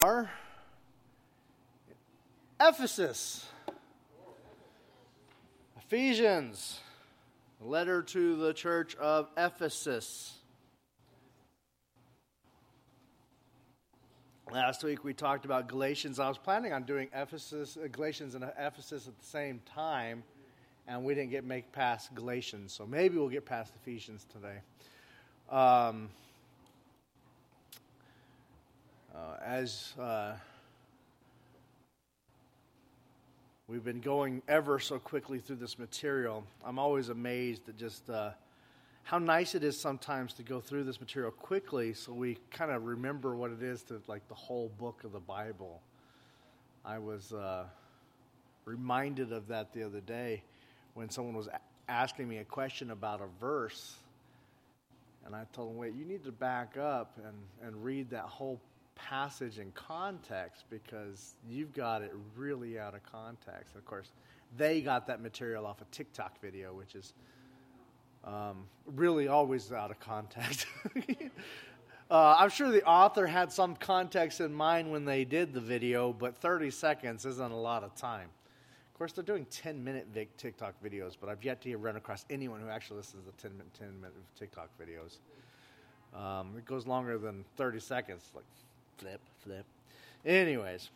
are Ephesus, Ephesians, letter to the church of Ephesus. Last week we talked about Galatians. I was planning on doing Ephesus, uh, Galatians and Ephesus at the same time, and we didn't get make past Galatians. So maybe we'll get past Ephesians today. Um, uh, as uh, we've been going ever so quickly through this material, I'm always amazed at just uh, how nice it is sometimes to go through this material quickly so we kind of remember what it is to like the whole book of the Bible. I was uh, reminded of that the other day when someone was asking me a question about a verse. And I told them, wait, you need to back up and, and read that whole passage in context because you've got it really out of context. Of course, they got that material off a TikTok video, which is um, really always out of context. uh, I'm sure the author had some context in mind when they did the video, but 30 seconds isn't a lot of time. Of course, they're doing 10 minute TikTok videos, but I've yet to run across anyone who actually listens to 10 minute, 10 minute TikTok videos. Um, it goes longer than 30 seconds, like flip, flip. Anyways,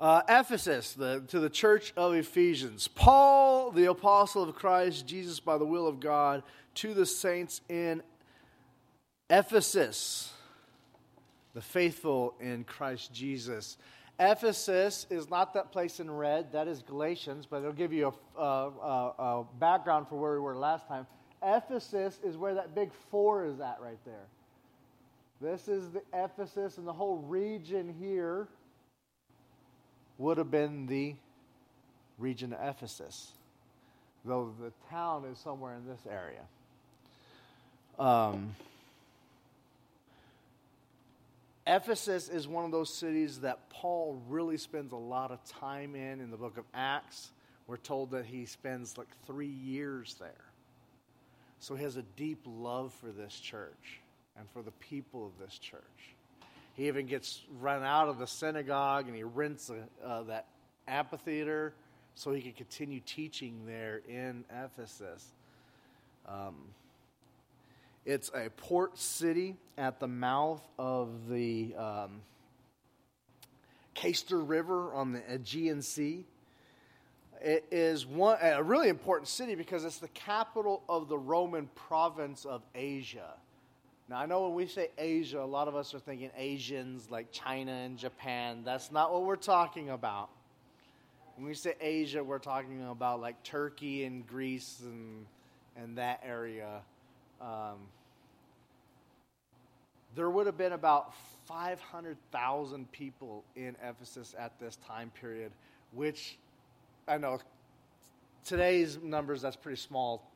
uh, Ephesus, the, to the church of Ephesians. Paul, the apostle of Christ Jesus, by the will of God, to the saints in Ephesus, the faithful in Christ Jesus. Ephesus is not that place in red, that is Galatians, but it'll give you a, a, a, a background for where we were last time. Ephesus is where that big four is at right there. This is the Ephesus, and the whole region here would have been the region of Ephesus, though the town is somewhere in this area. Um, Ephesus is one of those cities that Paul really spends a lot of time in. In the book of Acts, we're told that he spends like three years there. So he has a deep love for this church and for the people of this church. He even gets run out of the synagogue and he rents a, uh, that amphitheater so he can continue teaching there in Ephesus. Um, it's a port city at the mouth of the um, River on the Aegean Sea. It is one, a really important city because it's the capital of the Roman province of Asia. Now, I know when we say Asia, a lot of us are thinking Asians like China and Japan. That's not what we're talking about. When we say Asia, we're talking about like Turkey and Greece and, and that area. Um, there would have been about 500,000 people in Ephesus at this time period, which I know today's numbers, that's pretty small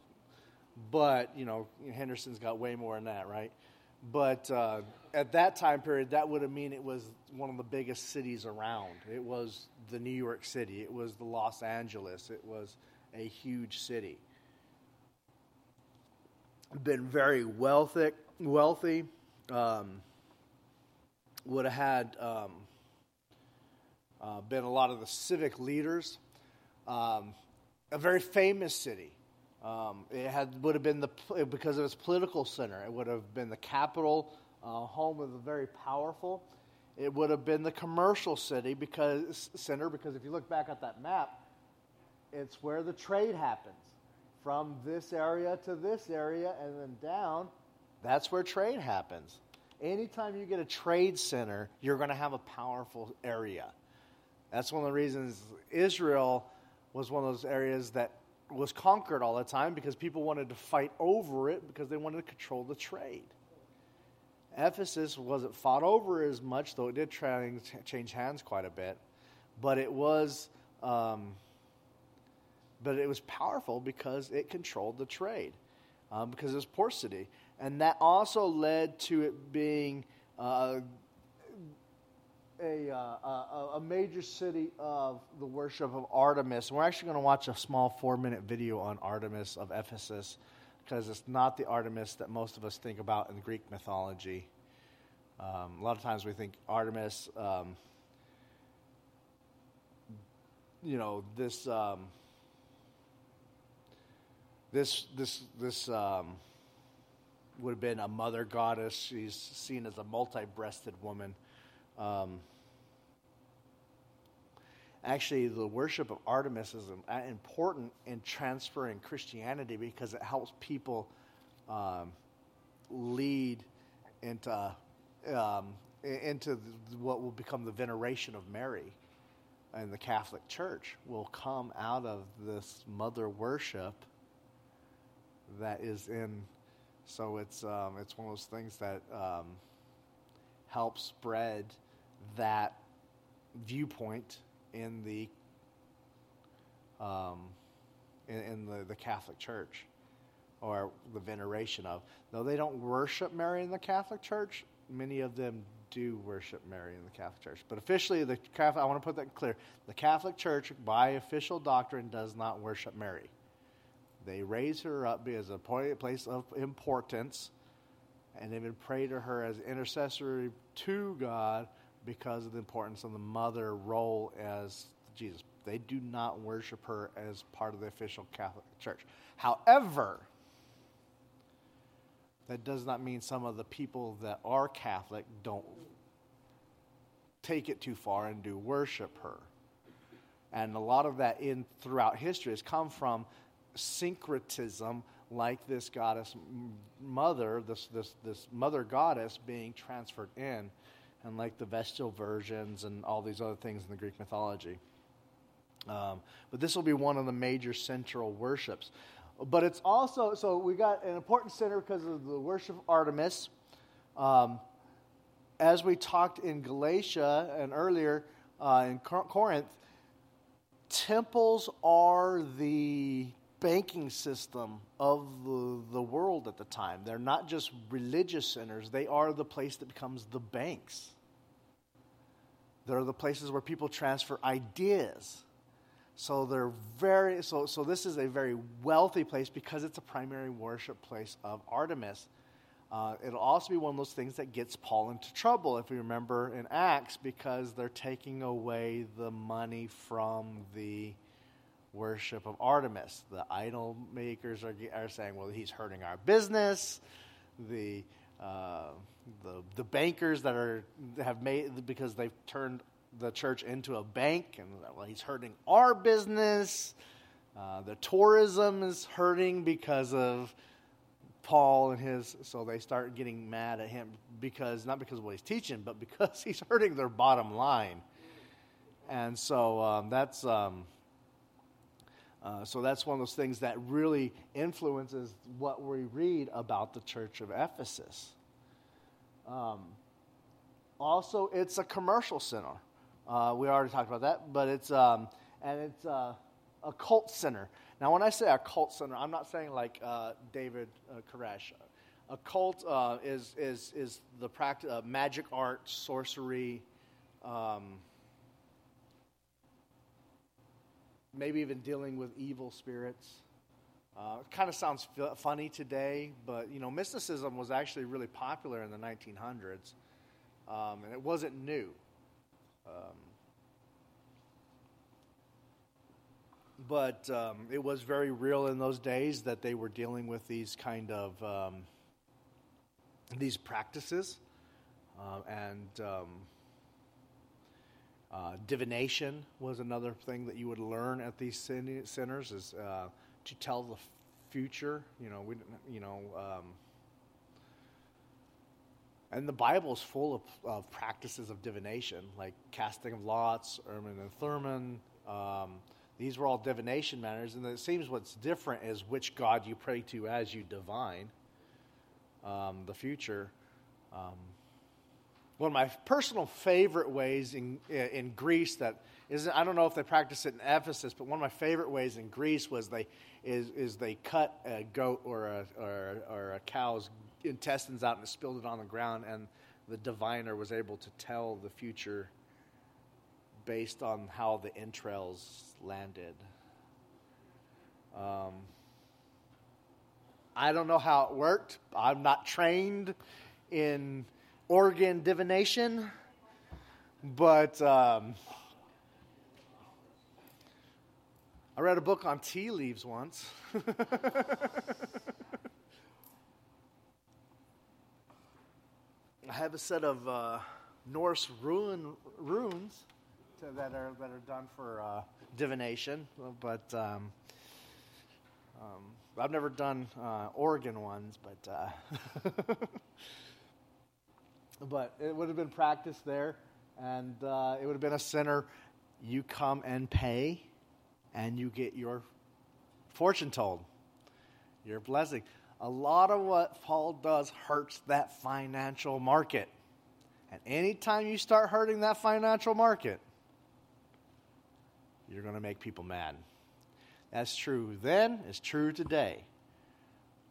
but, you know, Henderson's got way more than that, right? But uh, at that time period, that would have mean it was one of the biggest cities around. It was the New York City. It was the Los Angeles. It was a huge city. Been very wealthy. Wealthy. Um, would have had um, uh, been a lot of the civic leaders. Um, a very famous city. Um, it had, would have been the, because of its political center, it would have been the capital, uh, home of the very powerful. It would have been the commercial city because, center because if you look back at that map, it's where the trade happens. From this area to this area and then down, that's where trade happens. Anytime you get a trade center, you're going to have a powerful area. That's one of the reasons Israel was one of those areas that was conquered all the time because people wanted to fight over it because they wanted to control the trade. Ephesus wasn't fought over as much, though it did try and change hands quite a bit. But it was, um, but it was powerful because it controlled the trade, um, because it was port city, and that also led to it being uh, a, uh, a, major city of the worship of Artemis. We're actually going to watch a small four minute video on Artemis of Ephesus because it's not the Artemis that most of us think about in Greek mythology. Um, a lot of times we think Artemis, um, you know, this, um, this, this, this um, would have been a mother goddess. She's seen as a multi-breasted woman. Um, actually, the worship of Artemis is important in transferring Christianity because it helps people um, lead into um, into what will become the veneration of Mary in the Catholic Church will come out of this mother worship that is in. So it's um, it's one of those things that um, helps spread that viewpoint in the um, in, in the, the Catholic Church or the veneration of. Though they don't worship Mary in the Catholic Church, many of them do worship Mary in the Catholic Church. But officially, the Catholic, I want to put that clear. The Catholic Church, by official doctrine, does not worship Mary. They raise her up as a place of importance and even pray to her as intercessory to God because of the importance of the mother role as Jesus. They do not worship her as part of the official Catholic Church. However, that does not mean some of the people that are Catholic don't take it too far and do worship her. And a lot of that in throughout history has come from syncretism, like this goddess mother, this, this, this mother goddess being transferred in, and like the Vestal virgins and all these other things in the Greek mythology. Um, but this will be one of the major central worships. But it's also, so we got an important center because of the worship of Artemis. Um, as we talked in Galatia and earlier uh, in Corinth, temples are the banking system of the, the world at the time. They're not just religious centers, they are the place that becomes the banks. They're the places where people transfer ideas so they're very so so this is a very wealthy place because it's a primary worship place of Artemis. Uh, it'll also be one of those things that gets Paul into trouble, if you remember in Acts, because they're taking away the money from the worship of Artemis. The idol makers are, are saying, well, he's hurting our business. The, uh, the, the bankers that are, have made, because they've turned the church into a bank, and well, he's hurting our business. Uh, the tourism is hurting because of Paul and his. So they start getting mad at him because not because of what he's teaching, but because he's hurting their bottom line. And so um, that's um, uh, so that's one of those things that really influences what we read about the church of Ephesus. Um, also, it's a commercial center. Uh, we already talked about that, but it's um, and it's uh, a cult center. Now, when I say a cult center, I'm not saying like uh, David uh, Koresh. A cult uh, is is is the practice of magic art, sorcery, um, maybe even dealing with evil spirits. Uh, kind of sounds f- funny today, but you know, mysticism was actually really popular in the 1900s, um, and it wasn't new. Um, but um, it was very real in those days that they were dealing with these kind of um, these practices uh, and um, uh, divination was another thing that you would learn at these centers is uh, to tell the future you know we you know um, and the Bible is full of, of, practices of divination, like casting of lots, Urim and Thummim. Um, these were all divination matters, and it seems what's different is which God you pray to as you divine um, the future. One of my personal favorite ways in, in Greece that is I don't know if they practice it in Ephesus, but one of my favorite ways in Greece was they is, is they cut a goat or a, or, or a cow's intestines out and spilled it on the ground, and the diviner was able to tell the future based on how the entrails landed. Um, I don't know how it worked. I'm not trained in organ divination, but um, I read a book on tea leaves once. I have a set of uh, Norse rune, runes to, that are that are done for uh, divination, but um, um, I've never done uh, organ ones, but uh, but it would have been practiced there, and uh, it would have been a center. You come and pay, and you get your fortune told, your blessing. A lot of what Paul does hurts that financial market. And anytime you start hurting that financial market, you're going to make people mad. That's true then, it's true today.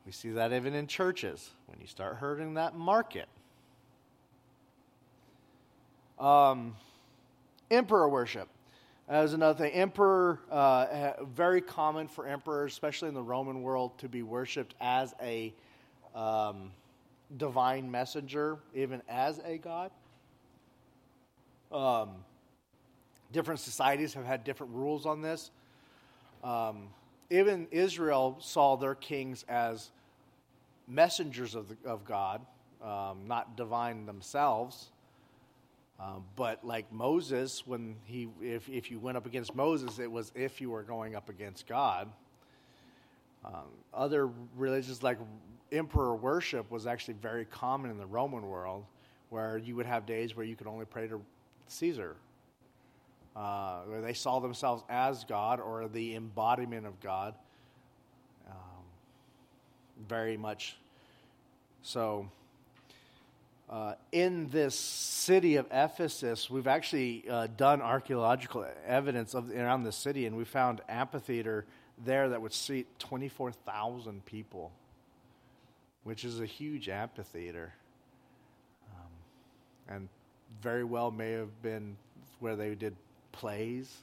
We see that even in churches. When you start hurting that market, um, emperor worship. As another thing, emperor, uh, very common for emperors, especially in the Roman world, to be worshipped as a um, divine messenger, even as a god. Um, different societies have had different rules on this. Um, even Israel saw their kings as messengers of, the, of God, um, not divine themselves. Um, but like Moses, when he, if, if you went up against Moses, it was if you were going up against God. Um, other religions like emperor worship was actually very common in the Roman world, where you would have days where you could only pray to Caesar, uh, where they saw themselves as God or the embodiment of God. Um, very much so. Uh, in this city of Ephesus, we've actually uh, done archaeological evidence of around the city, and we found amphitheater there that would seat 24,000 people, which is a huge amphitheater. Um, and very well may have been where they did plays.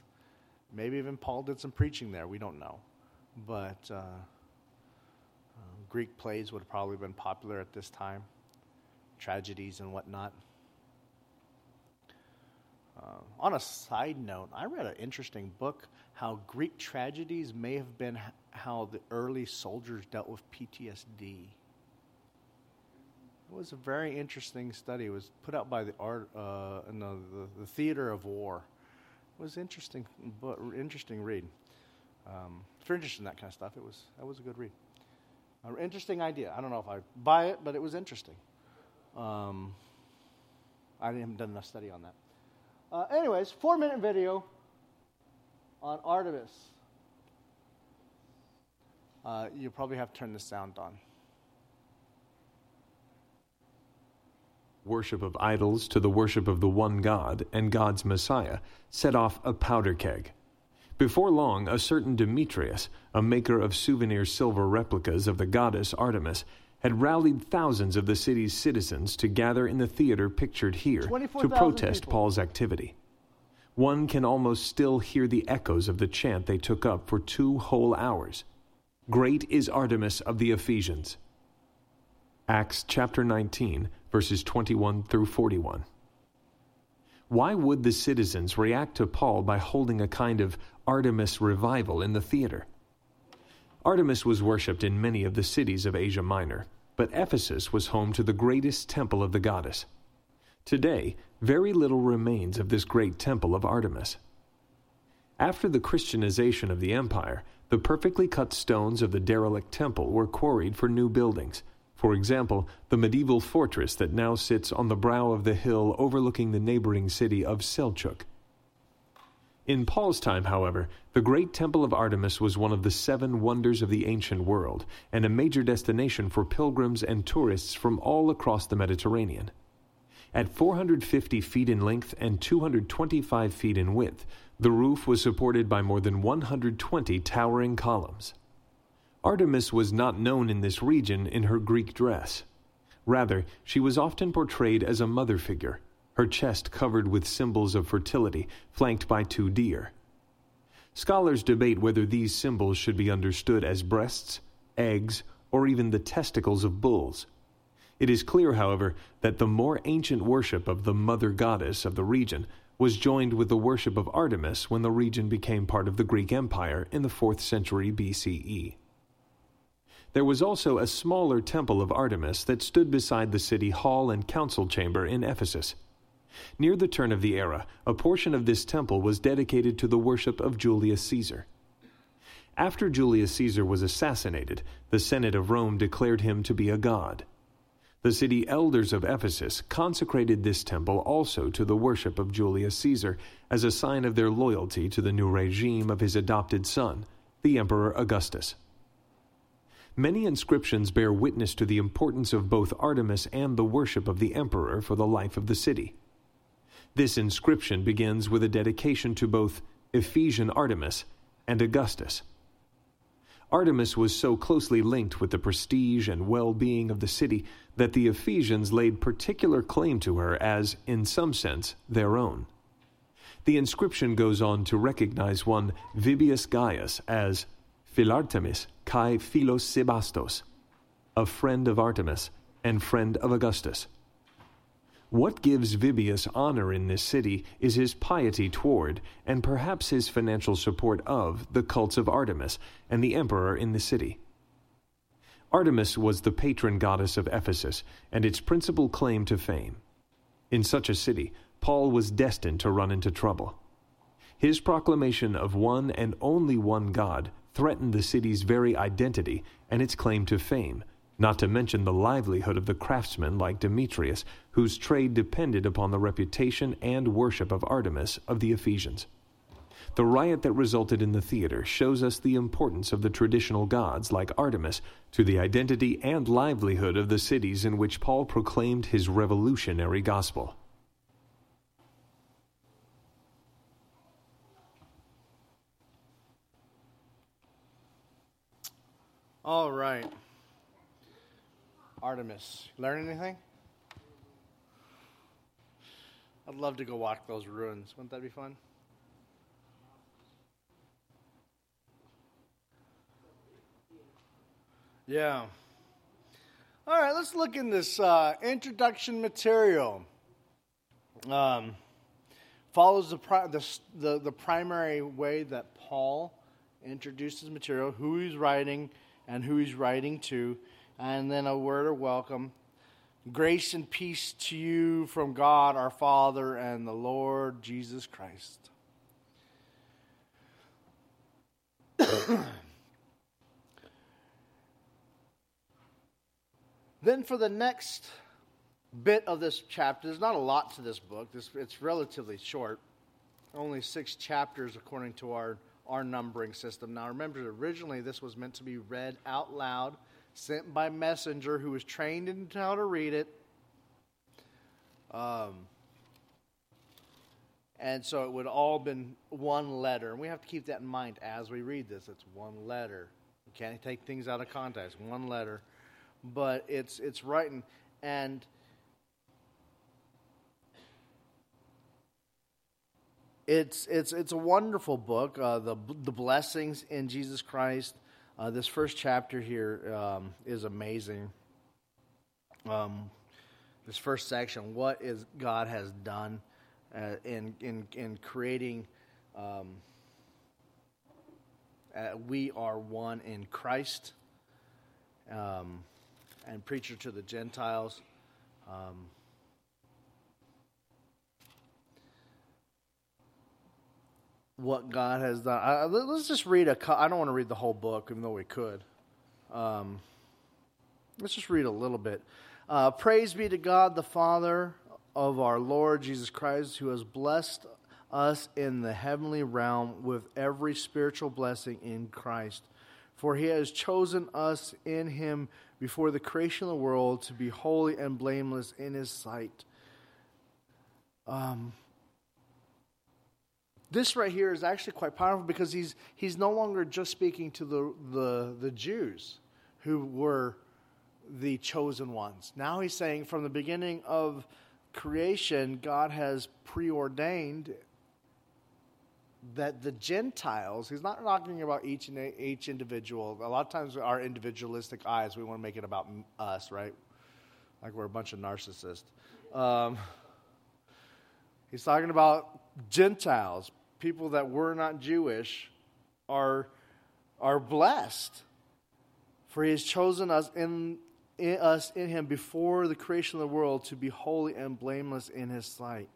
Maybe even Paul did some preaching there. We don't know. But uh, uh, Greek plays would have probably been popular at this time tragedies and whatnot. Uh, on a side note, I read an interesting book how Greek tragedies may have been how the early soldiers dealt with PTSD. It was a very interesting study. It was put out by the art, uh, no, the, the Theater of War. It was interesting, but interesting read. Um, if you're interested in that kind of stuff, it was that was a good read. An interesting idea. I don't know if I buy it, but it was interesting. Um, I haven't done enough study on that. Uh, anyways, four minute video on Artemis. Uh, you probably have to turn the sound on. Worship of idols to the worship of the one God and God's Messiah set off a powder keg. Before long, a certain Demetrius, a maker of souvenir silver replicas of the goddess Artemis, had rallied thousands of the city's citizens to gather in the theater pictured here to protest people. Paul's activity. One can almost still hear the echoes of the chant they took up for two whole hours. Great is Artemis of the Ephesians. Acts chapter 19, verses 21 through 41. Why would the citizens react to Paul by holding a kind of Artemis revival in the theater? Artemis was worshipped in many of the cities of Asia Minor, but Ephesus was home to the greatest temple of the goddess. Today, very little remains of this great temple of Artemis. After the Christianization of the empire, the perfectly cut stones of the derelict temple were quarried for new buildings. For example, the medieval fortress that now sits on the brow of the hill overlooking the neighboring city of Selçuk. In Paul's time, however, the great temple of Artemis was one of the seven wonders of the ancient world and a major destination for pilgrims and tourists from all across the Mediterranean. At 450 feet in length and 225 feet in width, the roof was supported by more than 120 towering columns. Artemis was not known in this region in her Greek dress. Rather, she was often portrayed as a mother figure, her chest covered with symbols of fertility, flanked by two deer. Scholars debate whether these symbols should be understood as breasts, eggs, or even the testicles of bulls. It is clear, however, that the more ancient worship of the mother goddess of the region was joined with the worship of Artemis when the region became part of the Greek Empire in the 4th century BCE. There was also a smaller temple of Artemis that stood beside the city hall and council chamber in Ephesus. Near the turn of the era, a portion of this temple was dedicated to the worship of Julius Caesar. After Julius Caesar was assassinated, the Senate of Rome declared him to be a god. The city elders of Ephesus consecrated this temple also to the worship of Julius Caesar as a sign of their loyalty to the new regime of his adopted son, the Emperor Augustus. Many inscriptions bear witness to the importance of both Artemis and the worship of the emperor for the life of the city. This inscription begins with a dedication to both Ephesian Artemis and Augustus. Artemis was so closely linked with the prestige and well being of the city that the Ephesians laid particular claim to her as, in some sense, their own. The inscription goes on to recognize one Vibius Gaius as Philartemis kai Philos Sebastos, a friend of Artemis and friend of Augustus. What gives Vibius honor in this city is his piety toward, and perhaps his financial support of, the cults of Artemis and the emperor in the city. Artemis was the patron goddess of Ephesus and its principal claim to fame. In such a city, Paul was destined to run into trouble. His proclamation of one and only one God threatened the city's very identity and its claim to fame, not to mention the livelihood of the craftsmen like Demetrius, whose trade depended upon the reputation and worship of Artemis of the Ephesians. The riot that resulted in the theater shows us the importance of the traditional gods like Artemis to the identity and livelihood of the cities in which Paul proclaimed his revolutionary gospel. All right. Artemis. Learn anything? I'd love to go walk those ruins. Wouldn't that be fun? Yeah. All right, let's look in this uh, introduction material. Um, follows the, pri- the, the, the primary way that Paul introduces material, who he's writing and who he's writing to, and then a word of welcome. Grace and peace to you from God our Father and the Lord Jesus Christ. Then, for the next bit of this chapter, there's not a lot to this book. It's relatively short, only six chapters according to our, our numbering system. Now, remember, originally this was meant to be read out loud, sent by messenger who was trained in how to read it. Um, and so it would all been one letter. And we have to keep that in mind as we read this. It's one letter. You can't take things out of context. One letter but it's it's writing and it's it's it's a wonderful book. Uh, the the blessings in Jesus Christ. Uh, this first chapter here um, is amazing. Um, this first section, what is God has done uh, in in in creating. Um, uh, we are one in Christ. Um, and preacher to the Gentiles. What God has done. Let's just read a. I don't want to read the whole book, even though we could. Um, let's just read a little bit. Uh, Praise be to God, the Father of our Lord Jesus Christ, who has blessed us in the heavenly realm with every spiritual blessing in Christ. For he has chosen us in him before the creation of the world to be holy and blameless in his sight. Um, this right here is actually quite powerful because he's, he's no longer just speaking to the, the, the Jews who were the chosen ones. Now he's saying from the beginning of creation, God has preordained that the Gentiles, he's not talking about each and each individual. A lot of times, our individualistic eyes, we want to make it about us, right? like we're a bunch of narcissists. Um, he's talking about Gentiles, people that were not Jewish, are, are blessed. For he has chosen us in, in us in him before the creation of the world to be holy and blameless in his sight.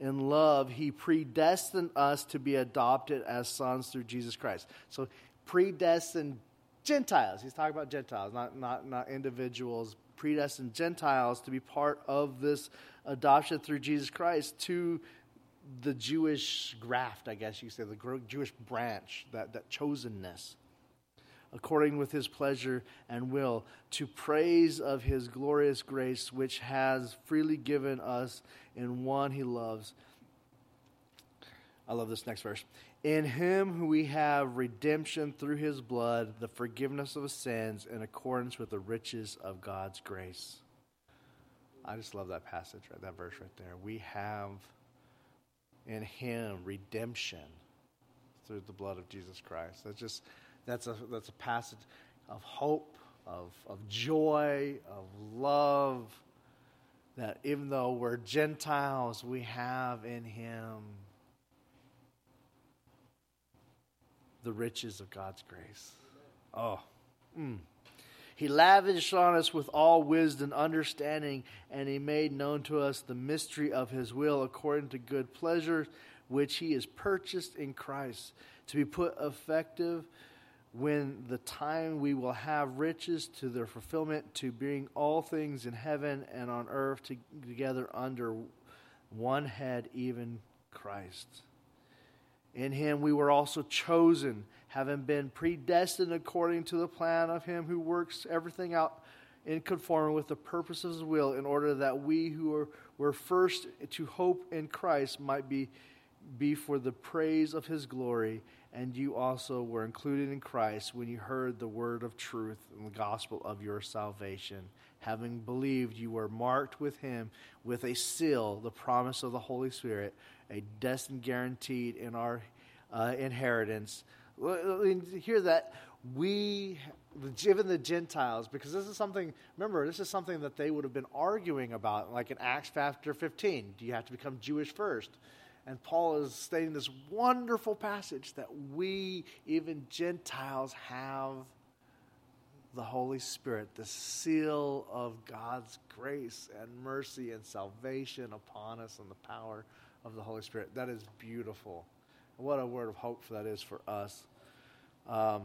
In love, he predestined us to be adopted as sons through Jesus Christ. So, predestined Gentiles. He's talking about Gentiles, not, not, not individuals. Predestined Gentiles to be part of this adoption through Jesus Christ to the Jewish graft, I guess you say, the Jewish branch, that, that chosenness, according with his pleasure and will, to praise of his glorious grace, which has freely given us in one he loves. I love this next verse. In him who we have redemption through his blood, the forgiveness of sins in accordance with the riches of God's grace. I just love that passage, right? That verse right there. We have in him redemption through the blood of Jesus Christ. That's just that's a that's a passage of hope, of of joy, of love that even though we're Gentiles, we have in him the riches of God's grace. Oh. Mm. He lavished on us with all wisdom, and understanding, and he made known to us the mystery of his will according to good pleasure, which he has purchased in Christ, to be put effective when the time we will have riches to their fulfillment, to bring all things in heaven and on earth to, together under one head, even Christ. In him we were also chosen having been predestined according to the plan of him who works everything out in conformity with the purpose of his will, in order that we who are, were first to hope in Christ might be, be for the praise of his glory. And you also were included in Christ when you heard the word of truth and the gospel of your salvation. Having believed, you were marked with him with a seal, the promise of the Holy Spirit, a destined guaranteed in our uh, inheritance hear that we, given the Gentiles, because this is something, remember, this is something that they would have been arguing about, like in Acts chapter 15. Do you have to become Jewish first? And Paul is stating this wonderful passage that we, even Gentiles, have the Holy Spirit, the seal of God's grace and mercy and salvation upon us and the power of the Holy Spirit. That is beautiful. What a word of hope that is for us. Um,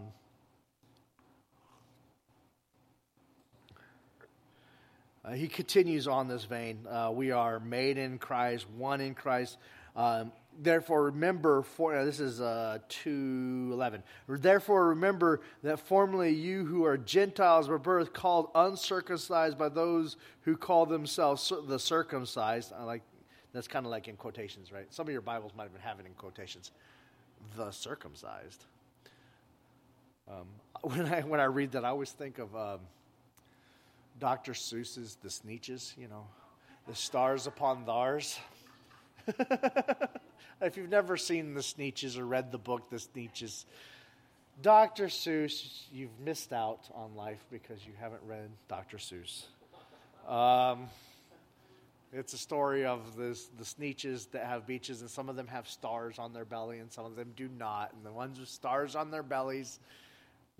uh, he continues on this vein. Uh, we are made in Christ, one in Christ. Um, therefore, remember, for, uh, this is uh, 2.11. Therefore, remember that formerly you who are Gentiles were birth called uncircumcised by those who call themselves the circumcised. I like that's kind of like in quotations, right? Some of your Bibles might even have it in quotations. The circumcised. Um, when I when I read that, I always think of um, Dr. Seuss's The Sneetches. You know, the stars upon thars. if you've never seen The Sneetches or read the book The Sneetches, Dr. Seuss, you've missed out on life because you haven't read Dr. Seuss. Um, it's a story of this, the Sneetches that have beaches, and some of them have stars on their belly, and some of them do not. And the ones with stars on their bellies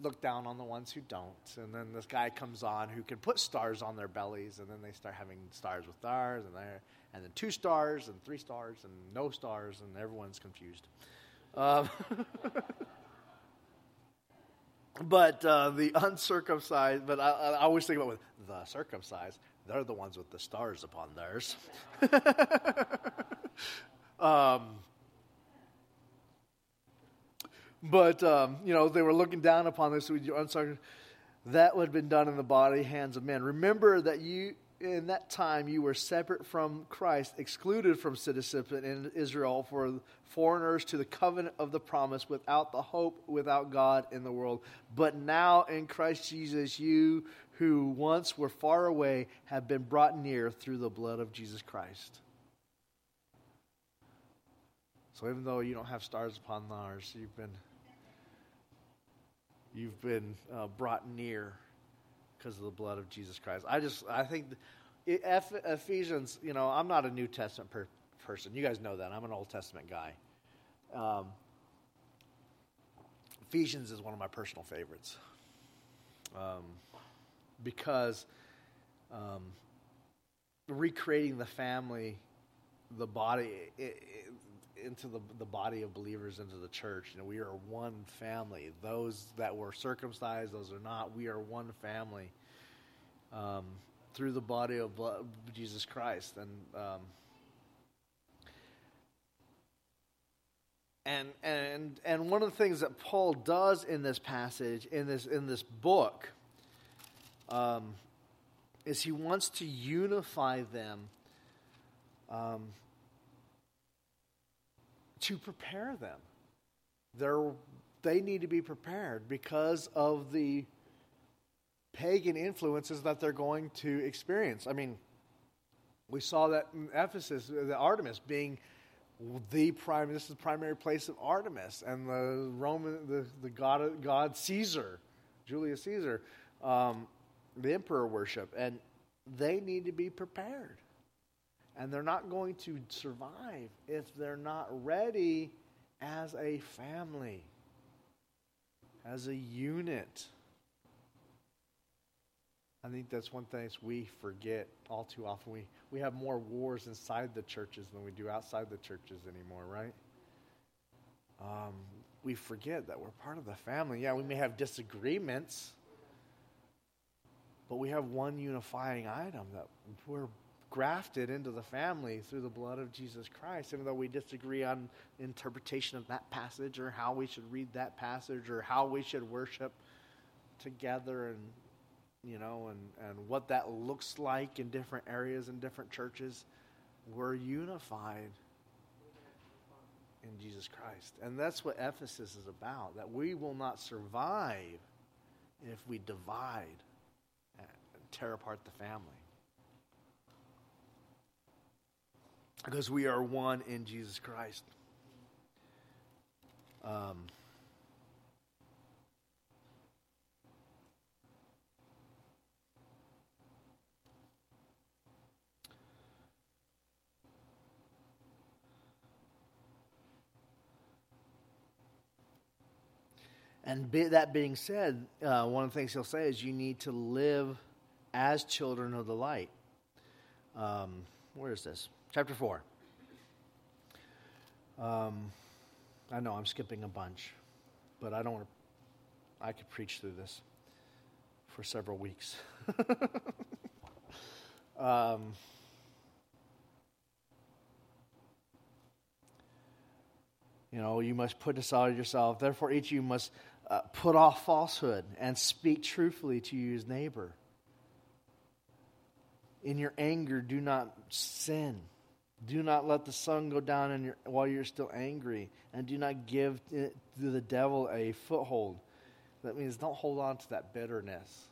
look down on the ones who don't. And then this guy comes on who can put stars on their bellies, and then they start having stars with stars, and and then two stars, and three stars, and no stars, and everyone's confused. Um, but uh, the uncircumcised, but I, I, always think about with the circumcised they're the ones with the stars upon theirs. um, but, um, you know, they were looking down upon this. That would have been done in the body, hands of men. Remember that you, in that time, you were separate from Christ, excluded from citizenship in Israel for foreigners to the covenant of the promise, without the hope, without God in the world. But now in Christ Jesus, you who once were far away have been brought near through the blood of Jesus Christ. So even though you don't have stars upon ours, you've been you've been uh, brought near because of the blood of Jesus Christ. I just I think Ephesians, you know, I'm not a New Testament per- person. You guys know that. I'm an Old Testament guy. Um, Ephesians is one of my personal favorites um, because um, recreating the family, the body, it, it, into the, the body of believers, into the church. You know, we are one family. Those that were circumcised, those are not. We are one family um, through the body of Jesus Christ. And um, and and and one of the things that Paul does in this passage, in this in this book, um, is he wants to unify them. Um, to prepare them. They're, they need to be prepared because of the pagan influences that they're going to experience. I mean, we saw that in Ephesus, the Artemis being the prime. This is the primary place of Artemis and the Roman, the, the god, god Caesar, Julius Caesar, um, the emperor worship, and they need to be prepared. And they're not going to survive if they're not ready as a family, as a unit. I think that's one thing we forget all too often. We, we have more wars inside the churches than we do outside the churches anymore, right? Um, we forget that we're part of the family. Yeah, we may have disagreements, but we have one unifying item that we're grafted into the family through the blood of Jesus Christ, even though we disagree on interpretation of that passage or how we should read that passage or how we should worship together and you know and, and what that looks like in different areas and different churches we're unified in Jesus Christ. And that's what Ephesus is about that we will not survive if we divide tear apart the family. because we are one in Jesus Christ. Um, and be, that being said, uh, one of the things he'll say is you need to live as children of the light. Um, where is this? chapter 4. Um, I know I'm skipping a bunch, but I don't. I could preach through this for several weeks. um, you know, you must put aside yourself. Therefore, each of you must uh, put off falsehood and speak truthfully to his neighbor. In your anger, do not sin. Do not let the sun go down your, while you're still angry, and do not give to the devil a foothold. That means don't hold on to that bitterness.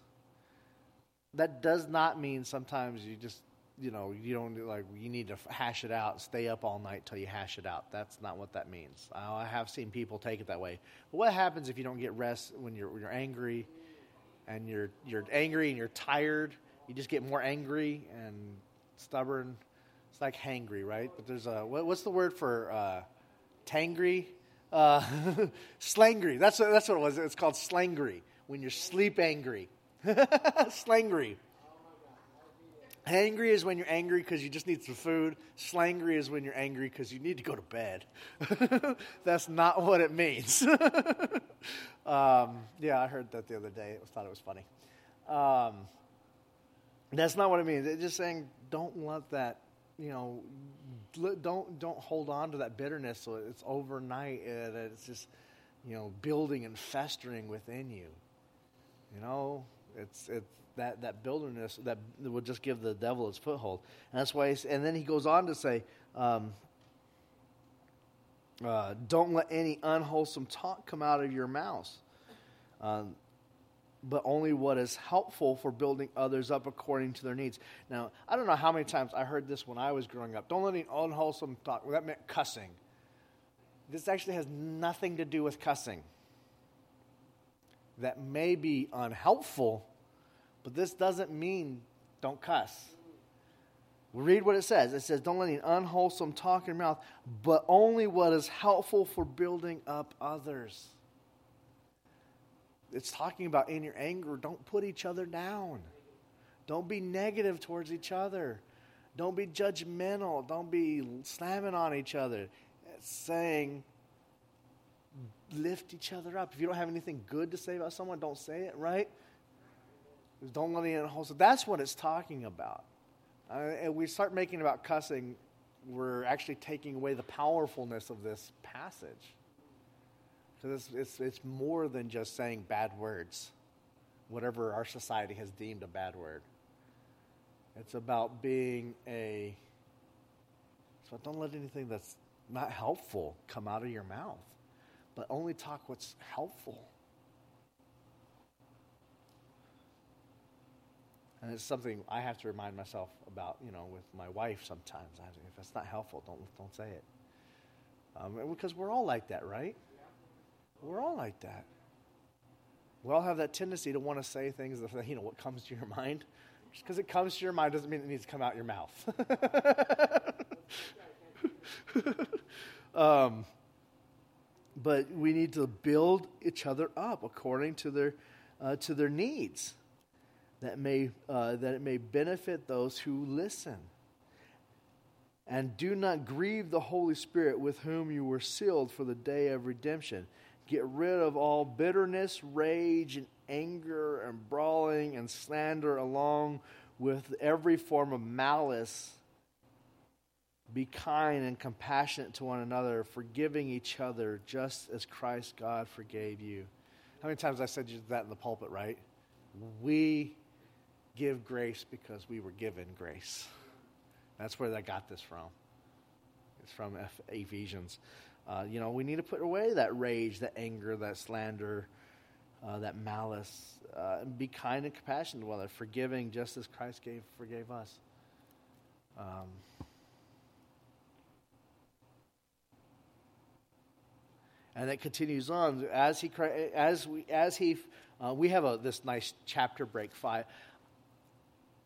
That does not mean sometimes you just, you know, you don't like you need to hash it out, stay up all night till you hash it out. That's not what that means. I have seen people take it that way. But what happens if you don't get rest when you're when you're angry, and you're you're angry and you're tired? You just get more angry and stubborn It's like hangry, right? But there's a what, what's the word for uh, tangry? Uh, slangry. That's what, that's what it was. It's called slangry when you're sleep angry. slangry. Angry is when you're angry because you just need some food. Slangry is when you're angry because you need to go to bed. That's not what it means. um, yeah, I heard that the other day. I thought it was funny. Um, that's not what it means. It's just saying don't let that you know, don't don't hold on to that bitterness so it's overnight and it's just you know building and festering within you. You know, it's it's that that bitterness that will just give the devil its foothold, and that's why. and then he goes on to say. Um, uh, don't let any unwholesome talk come out of your mouth. Um, but only what is helpful for building others up according to their needs. Now, I don't know how many times I heard this when I was growing up. Don't let any unwholesome talk. Well, that meant cussing. This actually has nothing to do with cussing. That may be unhelpful, but this doesn't mean don't cuss. Read what it says. It says, Don't let any unwholesome talk in your mouth, but only what is helpful for building up others. It's talking about in your anger, don't put each other down. Don't be negative towards each other. Don't be judgmental. Don't be slamming on each other. It's saying, lift each other up. If you don't have anything good to say about someone, don't say it, right? Don't let any unwholesome. That's what it's talking about. Uh, and we start making about cussing, we're actually taking away the powerfulness of this passage. Because it's, it's, it's more than just saying bad words, whatever our society has deemed a bad word. It's about being a. So don't let anything that's not helpful come out of your mouth, but only talk what's helpful. And it's something I have to remind myself about, you know, with my wife sometimes. If it's not helpful, don't, don't say it. Um, because we're all like that, right? We're all like that. We all have that tendency to want to say things that, you know, what comes to your mind. Just because it comes to your mind doesn't mean it needs to come out your mouth. um, but we need to build each other up according to their, uh, to their needs that, may, uh, that it may benefit those who listen. And do not grieve the Holy Spirit with whom you were sealed for the day of redemption. Get rid of all bitterness, rage, and anger, and brawling, and slander, along with every form of malice. Be kind and compassionate to one another, forgiving each other, just as Christ God forgave you. How many times I said you that in the pulpit, right? We give grace because we were given grace. That's where I got this from. It's from Ephesians. Uh, you know, we need to put away that rage, that anger, that slander, uh, that malice, uh, and be kind and compassionate to one another, forgiving just as Christ gave forgave us. Um, and it continues on. As he as we as he uh, we have a this nice chapter break five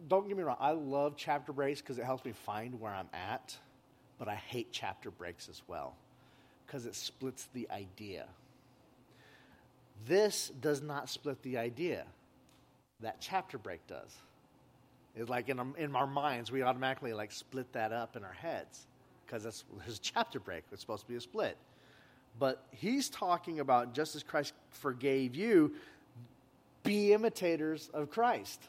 don't get me wrong, I love chapter breaks because it helps me find where I'm at, but I hate chapter breaks as well because it splits the idea. This does not split the idea. That chapter break does. It's like in, um, in our minds, we automatically like split that up in our heads because that's his chapter break. It's supposed to be a split. But he's talking about just as Christ forgave you, be imitators of Christ.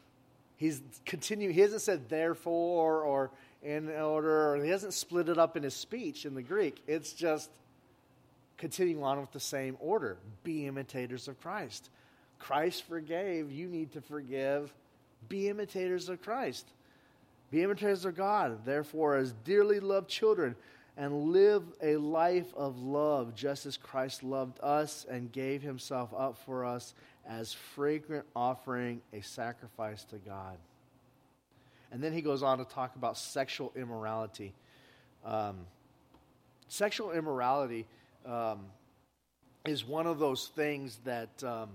He's continue. He hasn't said therefore or in order, or he hasn't split it up in his speech in the Greek. It's just continuing on with the same order. Be imitators of Christ. Christ forgave. You need to forgive. Be imitators of Christ. Be imitators of God. Therefore, as dearly loved children, and live a life of love, just as Christ loved us and gave himself up for us as fragrant offering, a sacrifice to God. And then he goes on to talk about sexual immorality. Um, sexual immorality um, is one of those things that um,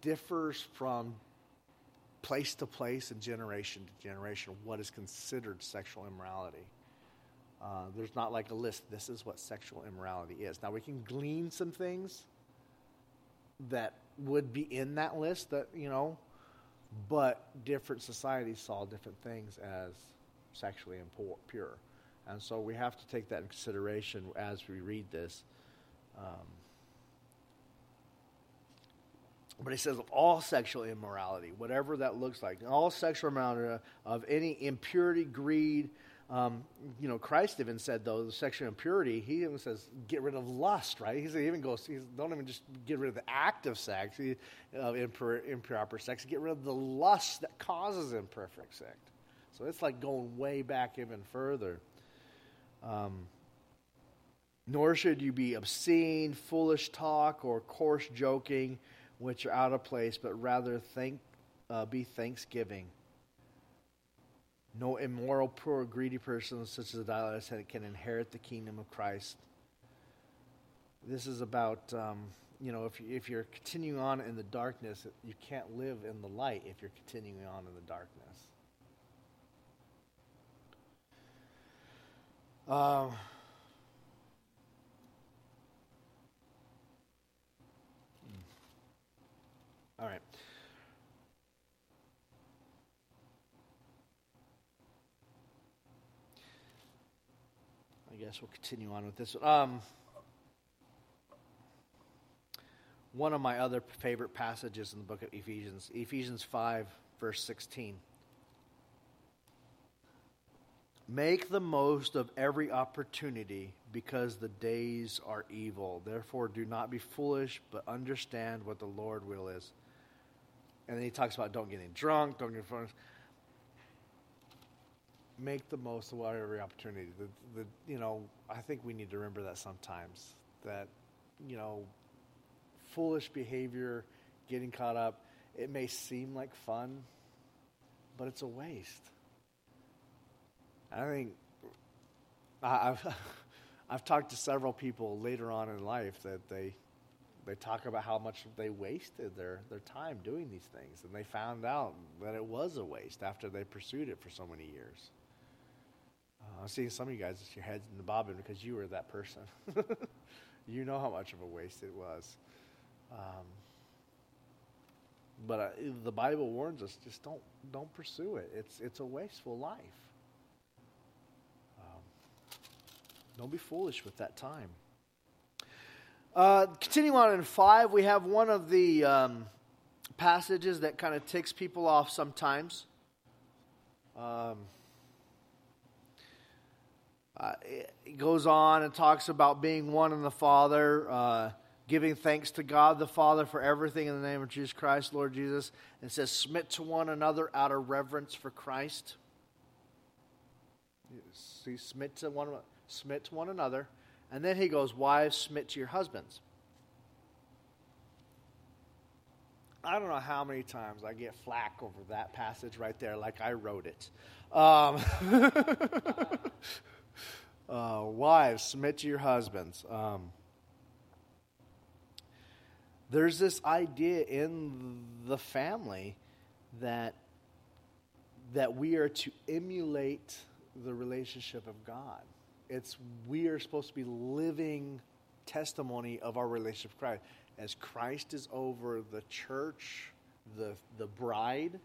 differs from place to place and generation to generation what is considered sexual immorality. Uh, there's not like a list. This is what sexual immorality is. Now we can glean some things that would be in that list that you know, but different societies saw different things as sexually impure, and so we have to take that in consideration as we read this. Um, but he says all sexual immorality, whatever that looks like, all sexual immorality of any impurity, greed, um, you know, Christ even said, though, the sexual impurity, he even says, get rid of lust, right? He even goes, don't even just get rid of the act of sex, of impure, improper sex, get rid of the lust that causes imperfect sex. So it's like going way back even further. Um, nor should you be obscene, foolish talk, or coarse joking, which are out of place, but rather think, uh, be thanksgiving no immoral, poor, greedy person such as the dialect said, can inherit the kingdom of Christ. This is about, um, you know, if, if you're continuing on in the darkness, you can't live in the light if you're continuing on in the darkness. Um, all right. I guess we'll continue on with this. Um, one of my other favorite passages in the book of Ephesians, Ephesians 5, verse 16. Make the most of every opportunity because the days are evil. Therefore, do not be foolish, but understand what the Lord will is. And then he talks about don't getting drunk, don't get drunk. Make the most of every opportunity. The, the, you know, I think we need to remember that sometimes. That, you know, foolish behavior, getting caught up, it may seem like fun, but it's a waste. I think I've I've talked to several people later on in life that they they talk about how much they wasted their, their time doing these things, and they found out that it was a waste after they pursued it for so many years. Uh, I'm seeing some of you guys, with your heads in the bobbin because you were that person. you know how much of a waste it was. Um, but uh, the Bible warns us: just don't don't pursue it. It's it's a wasteful life. Don't be foolish with that time. Uh, continuing on in 5, we have one of the um, passages that kind of ticks people off sometimes. Um, uh, it goes on and talks about being one in the Father, uh, giving thanks to God the Father for everything in the name of Jesus Christ, Lord Jesus. And says, submit to one another out of reverence for Christ. See, submit to one submit to one another. And then he goes, Wives, submit to your husbands. I don't know how many times I get flack over that passage right there, like I wrote it. Um, uh, wives, submit to your husbands. Um, there's this idea in the family that that we are to emulate the relationship of God it's we are supposed to be living testimony of our relationship with Christ. As Christ is over the church, the the bride,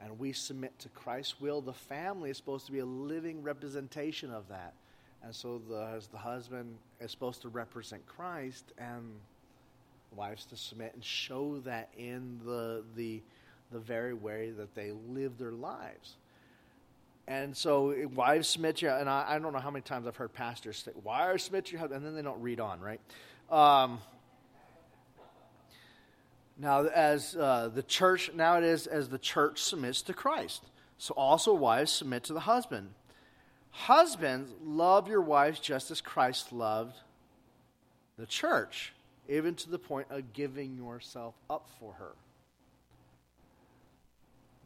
and we submit to Christ's will, the family is supposed to be a living representation of that. And so the, the husband is supposed to represent Christ and wives to submit and show that in the the the very way that they live their lives. And so, wives submit you, and I, I, don't know how many times I've heard pastors say, wives submit you, and then they don't read on, right? Um, now, as uh, the church, now it is as the church submits to Christ. So also wives submit to the husband. Husbands, love your wives just as Christ loved the church, even to the point of giving yourself up for her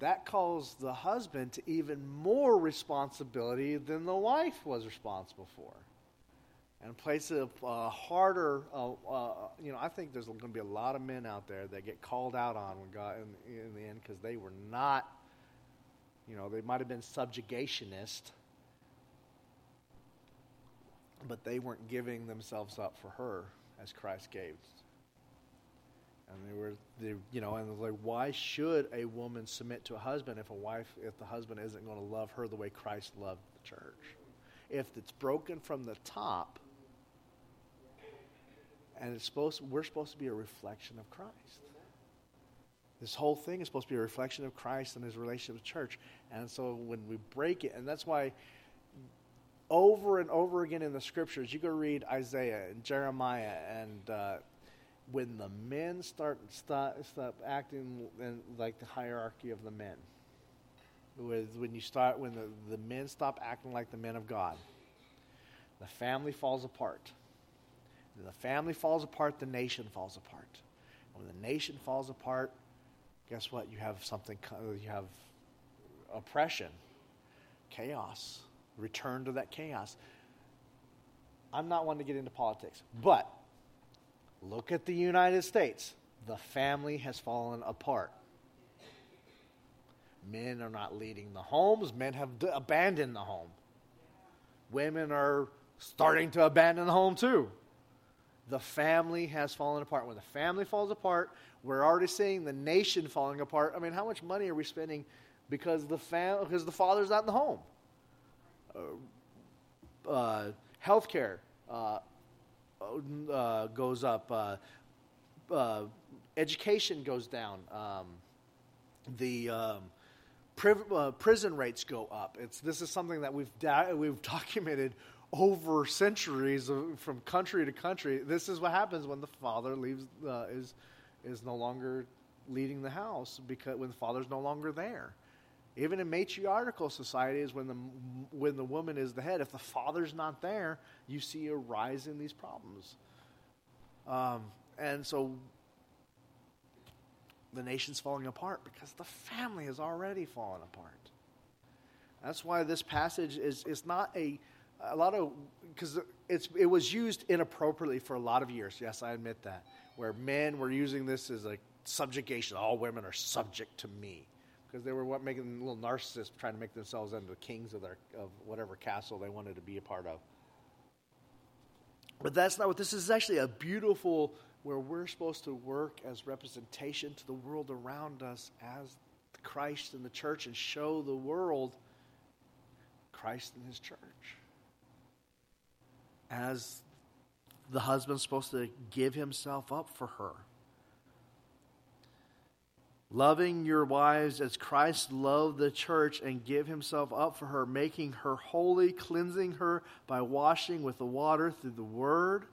that calls the husband to even more responsibility than the wife was responsible for. And places a uh, harder, uh, uh, you know, I think there's going to be a lot of men out there that get called out on when God in, in the end because they were not, you know, they might have been subjugationist, but they weren't giving themselves up for her as Christ gave and they were, they, you know, and like, why should a woman submit to a husband if a wife, if the husband isn't going to love her the way Christ loved the church? If it's broken from the top, and it's supposed, we're supposed to be a reflection of Christ. This whole thing is supposed to be a reflection of Christ and His relationship with church. And so when we break it, and that's why over and over again in the scriptures, you go read Isaiah and Jeremiah and uh, when the men start stop, stop acting in, like the hierarchy of the men. With, when you start when the, the men stop acting like the men of God, the family falls apart. When the family falls apart, the nation falls apart. And when the nation falls apart, guess what? You have something. You have oppression, chaos. Return to that chaos. I'm not one to get into politics, but Look at the United States. The family has fallen apart. Men are not leading the homes, men have d- abandoned the home. women are starting to abandon the home too. The family has fallen apart. When the family falls apart, we're already seeing the nation falling apart. I mean, how much money are we spending because the fam- because the father's not in the home? Uh, uh, healthcare uh, uh goes up. Uh, uh, education goes down. Um, the um, pri- prison rates go up. It's this is something that we've da- we've documented over centuries of, from country to country. This is what happens when the father leaves uh, is is no longer leading the house because when the father's no longer there. Even in matriarchal societies, when the when the woman is the head, if the father's not there, you see a rise in these problems. Um, and so the nation's falling apart because the family has already fallen apart. That's why this passage is, is not a a lot of because it's it was used inappropriately for a lot of years. Yes, I admit that. Where men were using this as a subjugation. All women are subject to me because they were what making little narcissists trying to make themselves into kings of their of whatever castle they wanted to be a part of. But that's not what this is. Actually, a beautiful where we're supposed to work as representation to the world around us as Christ and the church and show the world Christ and His church as the husband's supposed to give himself up for her. Loving your wives as Christ loved the church and give himself up for her, making her holy, cleansing her by washing with the water through the word,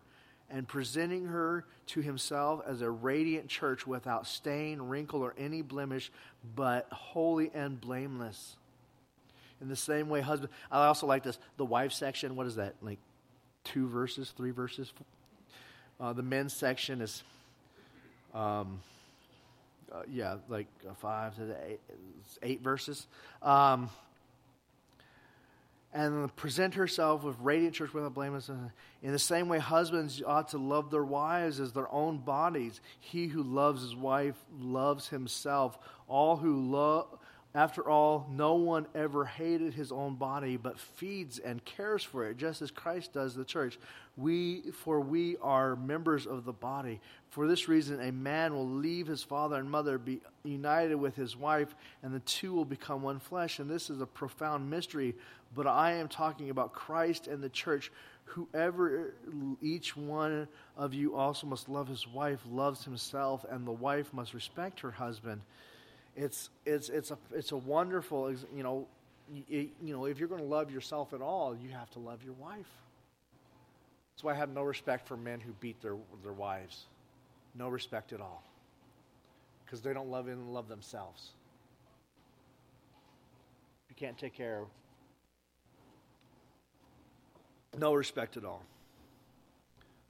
and presenting her to himself as a radiant church without stain, wrinkle, or any blemish, but holy and blameless. In the same way, husband, I also like this, the wife section, what is that? Like two verses, three verses. Uh, the men's section is, um, uh, yeah, like uh, five to eight, eight verses. Um, and present herself with radiant church without blameless. In the same way, husbands ought to love their wives as their own bodies. He who loves his wife loves himself. All who love after all, no one ever hated his own body, but feeds and cares for it, just as Christ does the church. We, for we are members of the body. For this reason, a man will leave his father and mother, be united with his wife, and the two will become one flesh. And this is a profound mystery, but I am talking about Christ and the church. Whoever, each one of you also must love his wife, loves himself, and the wife must respect her husband it's it's it's a it's a wonderful you know you, you know if you're going to love yourself at all you have to love your wife. That's why i have no respect for men who beat their their wives. No respect at all. Because they don't love and love themselves. You can't take care of. No respect at all.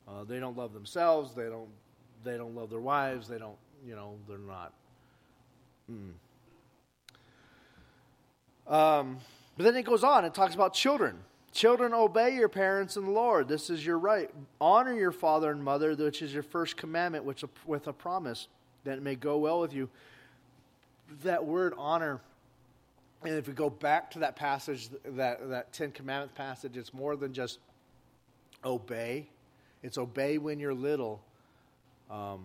Uh, they don't love themselves. They don't they don't love their wives. They don't you know they're not Hmm. Um, but then it goes on. It talks about children. Children, obey your parents in the Lord. This is your right. Honor your father and mother, which is your first commandment, which with a promise that it may go well with you. That word honor, and if we go back to that passage, that, that Ten Commandments passage, it's more than just obey. It's obey when you're little. Um,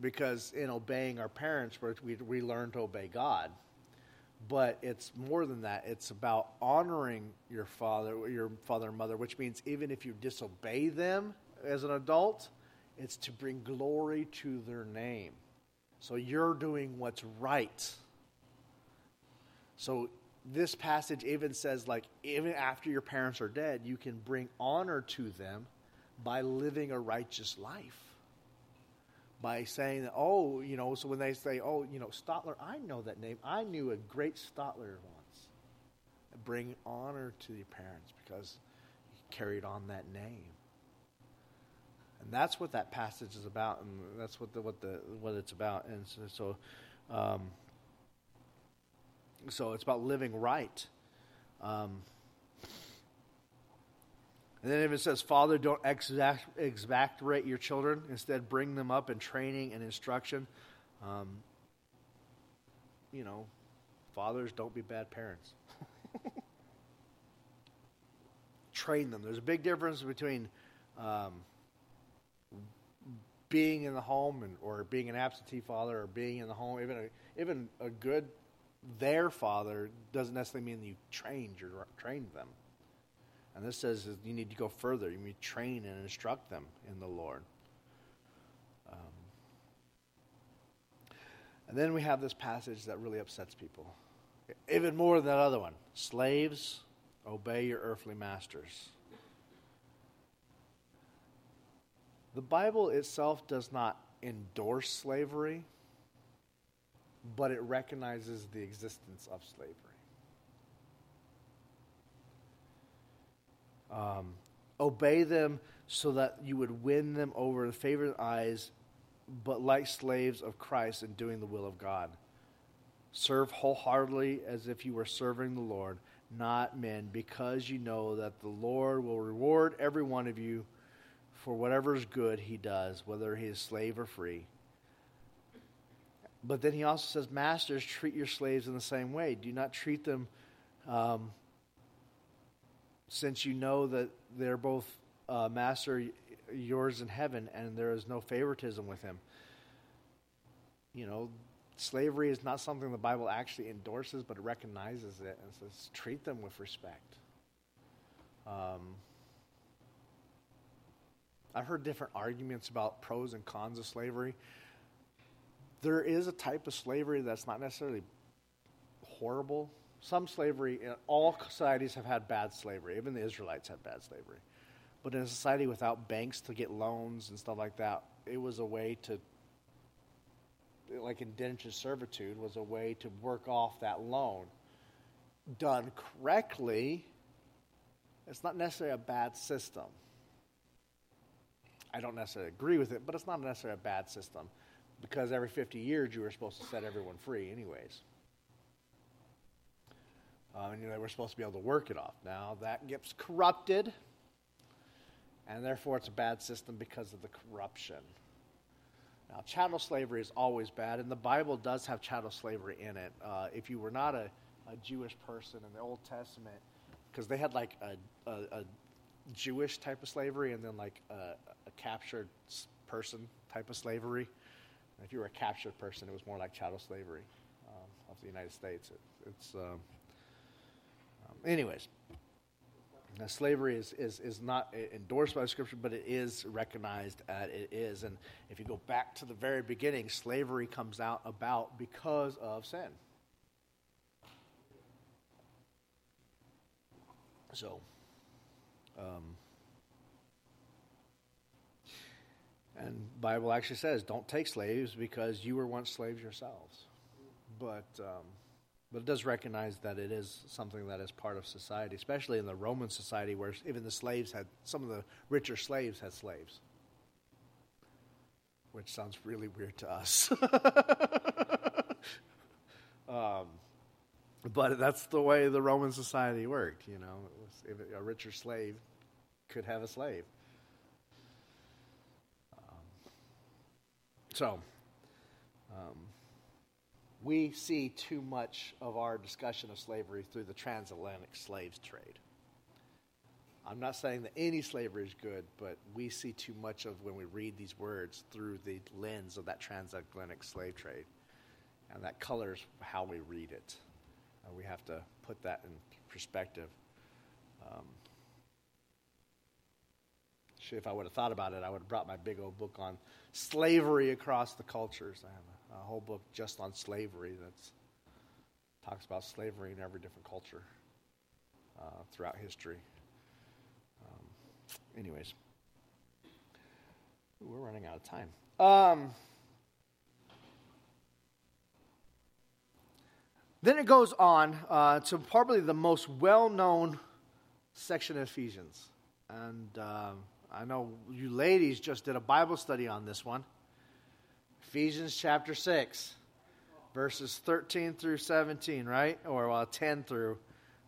because in obeying our parents, we, we learn to obey God. But it's more than that. It's about honoring your father, your father and mother, which means even if you disobey them as an adult, it's to bring glory to their name. So you're doing what's right. So this passage even says, like, even after your parents are dead, you can bring honor to them by living a righteous life by saying that, oh, you know, so when they say, oh, you know, Stotler, I know that name. I knew a great Stotler once. Bring honor to your parents because he carried on that name. And that's what that passage is about, and that's what the what the what it's about. And so, so, um, so it's about living right. Um, and then if it says, Father, don't exact, your children, instead bring them up in training and instruction. Um, you know, fathers, don't be bad parents. train them. There's a big difference between um, being in the home and, or being an absentee father or being in the home. Even a, even a good their father doesn't necessarily mean you trained or trained them. And this says you need to go further. You need to train and instruct them in the Lord. Um, and then we have this passage that really upsets people, even more than that other one. Slaves, obey your earthly masters. The Bible itself does not endorse slavery but it recognizes the existence of slavery. Um, obey them so that you would win them over in the favored eyes, but like slaves of Christ in doing the will of God. Serve wholeheartedly as if you were serving the Lord, not men, because you know that the Lord will reward every one of you for whatever is good he does, whether he is slave or free. But then he also says, Masters, treat your slaves in the same way. Do not treat them um, since you know that they're both uh, master yours in heaven and there is no favoritism with him. You know, slavery is not something the Bible actually endorses, but it recognizes it and says, treat them with respect. Um, I've heard different arguments about pros and cons of slavery there is a type of slavery that's not necessarily horrible. Some slavery, all societies have had bad slavery. Even the Israelites had bad slavery. But in a society without banks to get loans and stuff like that, it was a way to, like indentured servitude, was a way to work off that loan. Done correctly, it's not necessarily a bad system. I don't necessarily agree with it, but it's not necessarily a bad system because every 50 years you were supposed to set everyone free, anyways. Uh, and you know, were supposed to be able to work it off. Now that gets corrupted, and therefore it's a bad system because of the corruption. Now, chattel slavery is always bad, and the Bible does have chattel slavery in it. Uh, if you were not a, a, Jewish person in the Old Testament, because they had like a, a, a, Jewish type of slavery and then like a, captured person type of slavery. And if you were a captured person, it was more like chattel slavery um, of the United States. It, it's, um, um, anyways, now, slavery is, is, is not endorsed by scripture, but it is recognized as it is. And if you go back to the very beginning, slavery comes out about because of sin. So, um, And Bible actually says, don't take slaves because you were once slaves yourselves. But, um, but it does recognize that it is something that is part of society, especially in the Roman society where even the slaves had, some of the richer slaves had slaves. Which sounds really weird to us. um, but that's the way the Roman society worked, you know. Was, a richer slave could have a slave. So, um, we see too much of our discussion of slavery through the transatlantic slaves trade. I'm not saying that any slavery is good, but we see too much of when we read these words through the lens of that transatlantic slave trade. And that colors how we read it. And we have to put that in perspective. Um, if I would have thought about it, I would have brought my big old book on slavery across the cultures. I have a, a whole book just on slavery that talks about slavery in every different culture uh, throughout history. Um, anyways, we're running out of time. Um, then it goes on uh, to probably the most well known section of Ephesians. And. Um, I know you ladies just did a Bible study on this one. Ephesians chapter 6, verses 13 through 17, right? Or well, 10 through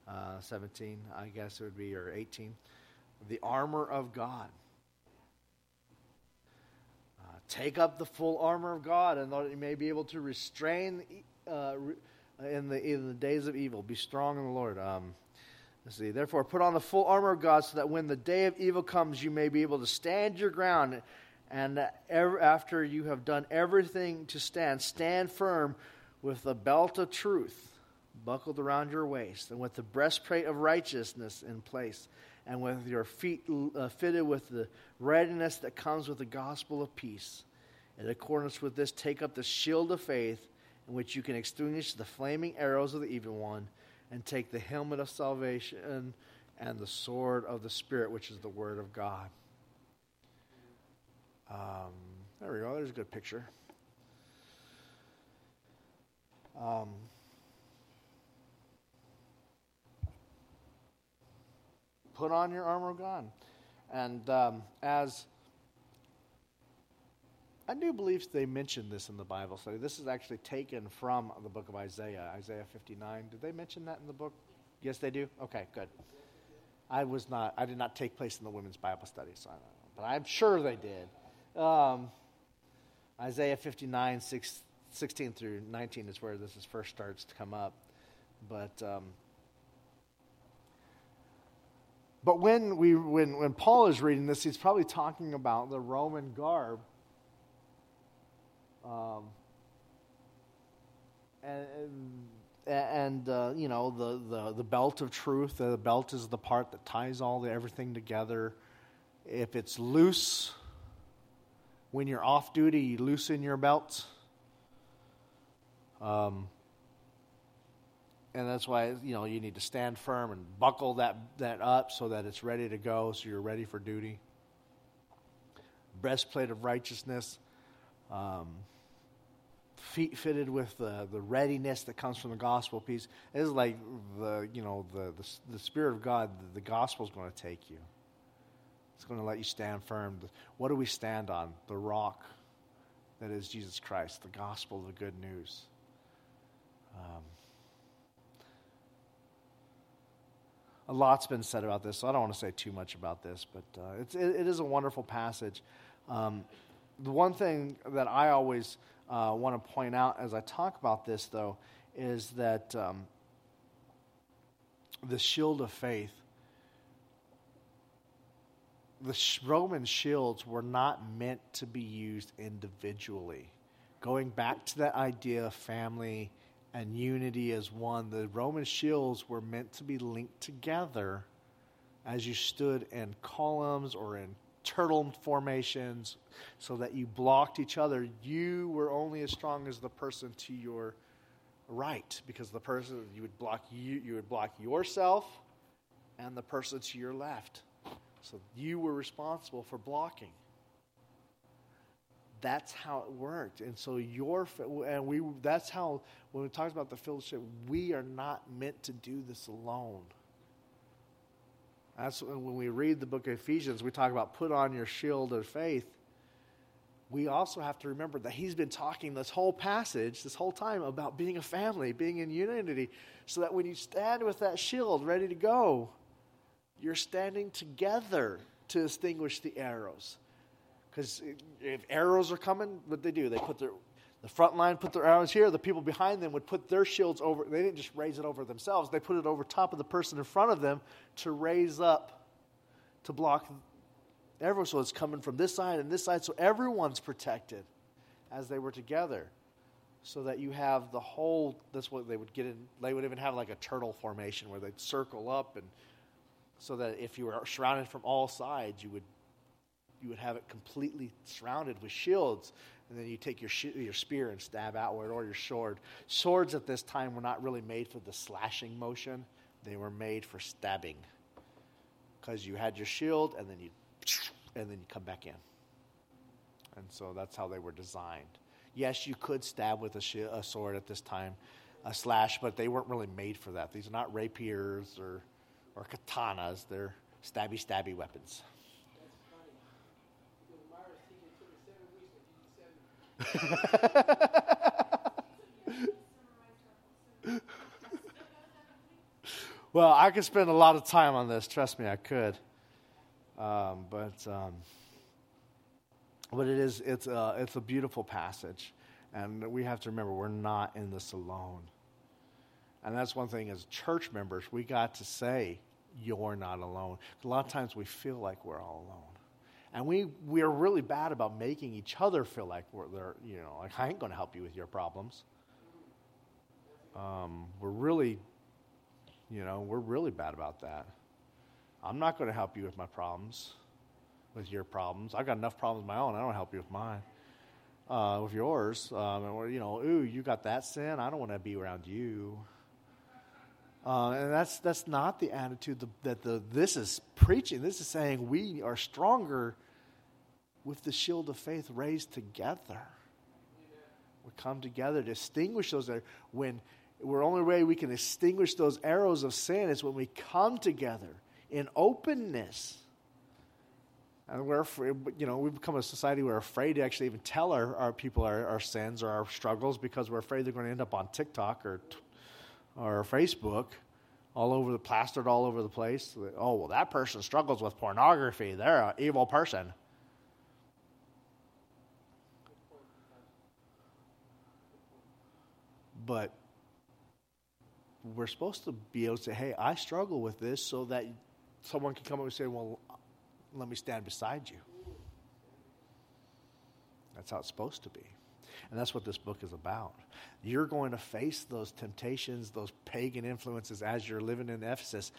uh, 17, I guess it would be, or 18. The armor of God. Uh, take up the full armor of God, and that you may be able to restrain uh, in the in the days of evil. Be strong in the Lord. Um, Let's see. Therefore, put on the full armor of God so that when the day of evil comes, you may be able to stand your ground. And after you have done everything to stand, stand firm with the belt of truth buckled around your waist, and with the breastplate of righteousness in place, and with your feet uh, fitted with the readiness that comes with the gospel of peace. In accordance with this, take up the shield of faith, in which you can extinguish the flaming arrows of the evil one and take the helmet of salvation and the sword of the Spirit, which is the Word of God. Um, there we go. There's a good picture. Um, put on your armor of God. And um, as I do believe they mentioned this in the Bible study. This is actually taken from the book of Isaiah, Isaiah 59. Did they mention that in the book? Yes, they do. Okay, good. I was not. I did not take place in the women's Bible study, so but I'm sure they did. Um, Isaiah 59, 6, 16 through 19 is where this is first starts to come up, but. Um, but when, we, when, when Paul is reading this, he's probably talking about the Roman garb um, and and uh, you know the, the, the belt of truth. The belt is the part that ties all the, everything together. If it's loose, when you're off duty, you loosen your belts. Um, and that's why you know you need to stand firm and buckle that that up so that it's ready to go, so you're ready for duty. Breastplate of righteousness. Um, feet fitted with the, the readiness that comes from the gospel peace. It is like the, you know, the, the, the Spirit of God, the, the gospel is going to take you. It's going to let you stand firm. What do we stand on? The rock that is Jesus Christ, the gospel, the good news. Um, a lot's been said about this, so I don't want to say too much about this, but uh, it's, it, it is a wonderful passage. Um, the one thing that I always uh, want to point out as I talk about this, though, is that um, the shield of faith, the Roman shields were not meant to be used individually. Going back to that idea of family and unity as one, the Roman shields were meant to be linked together as you stood in columns or in turtle formations so that you blocked each other. You were only as strong as the person to your right because the person you would block you you would block yourself and the person to your left. So you were responsible for blocking. That's how it worked. And so your and we that's how when we talk about the fellowship, we are not meant to do this alone. That's when we read the book of Ephesians, we talk about put on your shield of faith. We also have to remember that he's been talking this whole passage, this whole time, about being a family, being in unity, so that when you stand with that shield ready to go, you're standing together to extinguish the arrows. Because if arrows are coming, what they do? They put their the front line put their arrows here. The people behind them would put their shields over. They didn't just raise it over themselves. They put it over top of the person in front of them to raise up, to block everyone. So it's coming from this side and this side. So everyone's protected as they were together. So that you have the whole, that's what they would get in. They would even have like a turtle formation where they'd circle up and so that if you were surrounded from all sides, you would you would have it completely surrounded with shields and then you take your, sh- your spear and stab outward or your sword. Swords at this time were not really made for the slashing motion, they were made for stabbing. Because you had your shield and then you and then you come back in. And so that's how they were designed. Yes, you could stab with a, a sword at this time, a slash, but they weren't really made for that. These are not rapiers or, or katanas, they're stabby, stabby weapons. well, I could spend a lot of time on this. Trust me, I could. Um, but um, but it is it's a, it's a beautiful passage, and we have to remember we're not in this alone. And that's one thing as church members we got to say you're not alone. A lot of times we feel like we're all alone. And we, we are really bad about making each other feel like we're there, you know, like I ain't going to help you with your problems. Um, we're really, you know, we're really bad about that. I'm not going to help you with my problems, with your problems. I've got enough problems of my own. I don't help you with mine, uh, with yours. Um, and, you know, ooh, you got that sin. I don't want to be around you. Uh, and that's that's not the attitude that the this is preaching. This is saying we are stronger with the shield of faith raised together. We come together to extinguish those. When we're only way we can extinguish those arrows of sin is when we come together in openness. And we're, you know, we've become a society where we're afraid to actually even tell our, our people our, our sins or our struggles because we're afraid they're going to end up on TikTok or or Facebook all over the plastered all over the place. Oh, well, that person struggles with pornography. They're an evil person. But we're supposed to be able to say, hey, I struggle with this so that someone can come up and say, well, let me stand beside you. That's how it's supposed to be. And that's what this book is about. You're going to face those temptations, those pagan influences as you're living in Ephesus.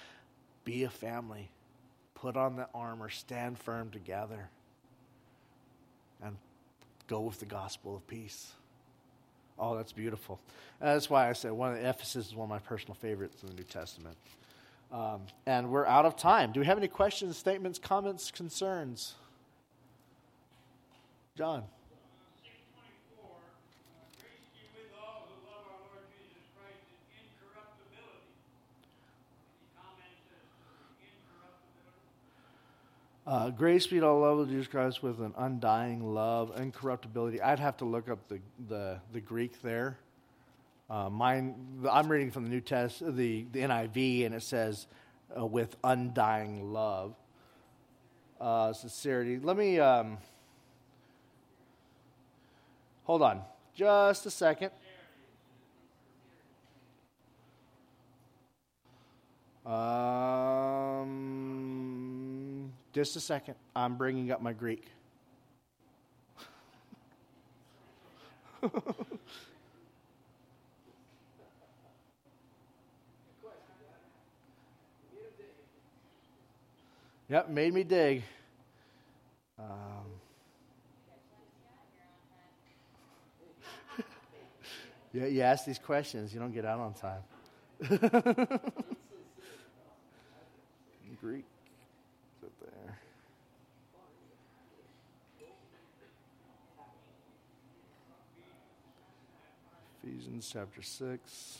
Be a family. Put on the armor, stand firm together, and go with the gospel of peace. Oh, that's beautiful. that's why I said one of the Ephesus is one of my personal favorites in the New Testament. Um, and we're out of time. Do we have any questions, statements, comments, concerns? John. Uh, grace be to all love of Jesus Christ with an undying love, incorruptibility. I'd have to look up the, the, the Greek there. Uh, mine, I'm reading from the New Test, the, the NIV, and it says uh, with undying love, uh, sincerity. Let me um, hold on, just a second. Um. Just a second. I'm bringing up my Greek. yep, made me dig. Um, yeah, you ask these questions, you don't get out on time. Greek. Ephesians chapter 6.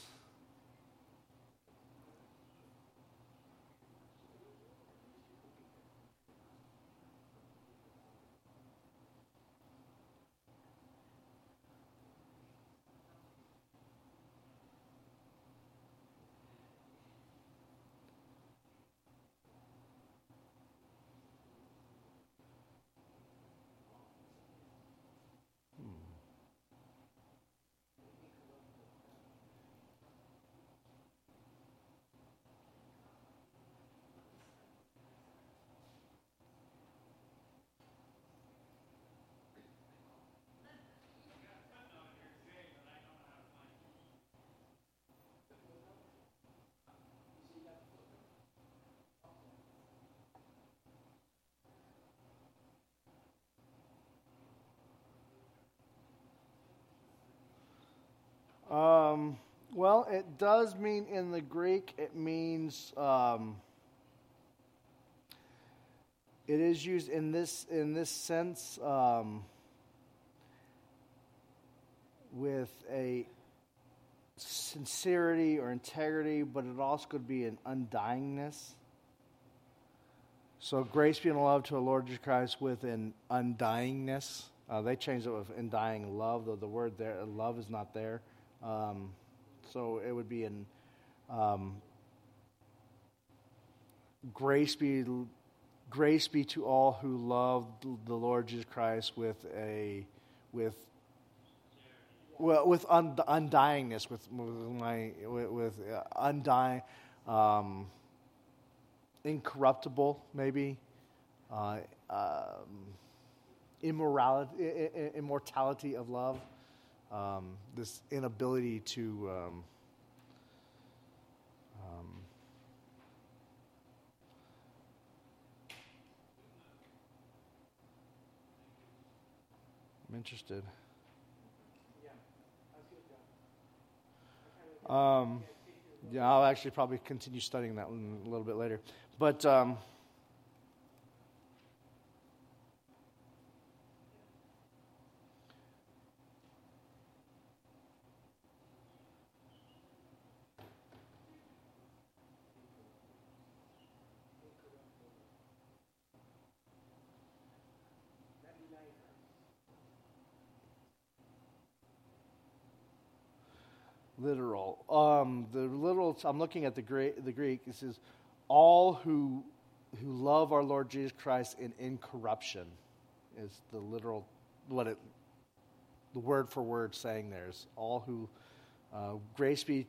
Um, well, it does mean in the Greek, it means um, it is used in this in this sense um, with a sincerity or integrity, but it also could be an undyingness. So, grace being love to our Lord Jesus Christ with an undyingness. Uh, they changed it with undying love, though the word there, love is not there. Um, so it would be in um, grace be grace be to all who love the Lord Jesus Christ with a with well with un, undyingness with, my with, with uh, undying um, incorruptible, maybe, uh, um, immorality, immortality of love, um, this inability to. Um, um, I'm interested. Um, yeah, I'll actually probably continue studying that a little bit later. But literal. Um, the literal. I'm looking at the Greek. The Greek. It says, "All who who love our Lord Jesus Christ in incorruption," is the literal what it. The word for word saying there is all who uh, grace be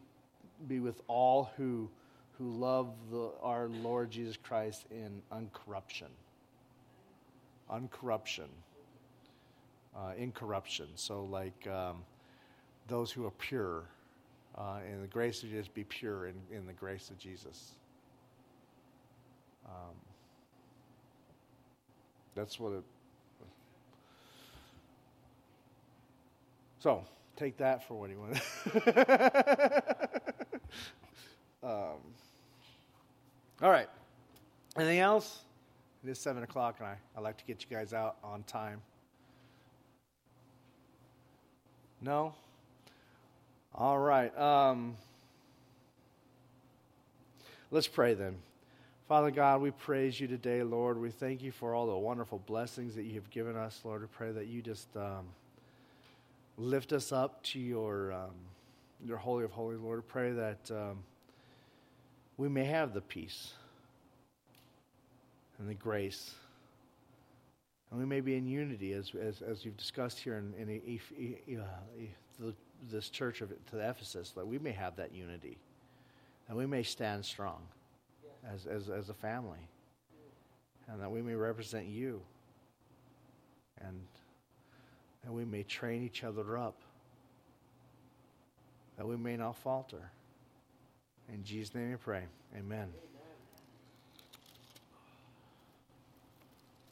be with all who who love the, our Lord Jesus Christ in uncorruption. Uncorruption. Uh, incorruption. So like um, those who are pure uh, and the grace of Jesus be pure in, in the grace of Jesus. Um, that's what it. So take that for what you want. um, all right. Anything else? It is seven o'clock, and I, I like to get you guys out on time. No? All right. Um, let's pray then. Father God, we praise you today, Lord. We thank you for all the wonderful blessings that you have given us, Lord. We pray that you just um, lift us up to your um, your holy of holies, Lord. We pray that um, we may have the peace and the grace, and we may be in unity, as as, as you've discussed here in, in uh, the this church of to Ephesus that we may have that unity, and we may stand strong as, as, as a family, and that we may represent you, and that we may train each other up, that we may not falter. In Jesus' name we pray. Amen.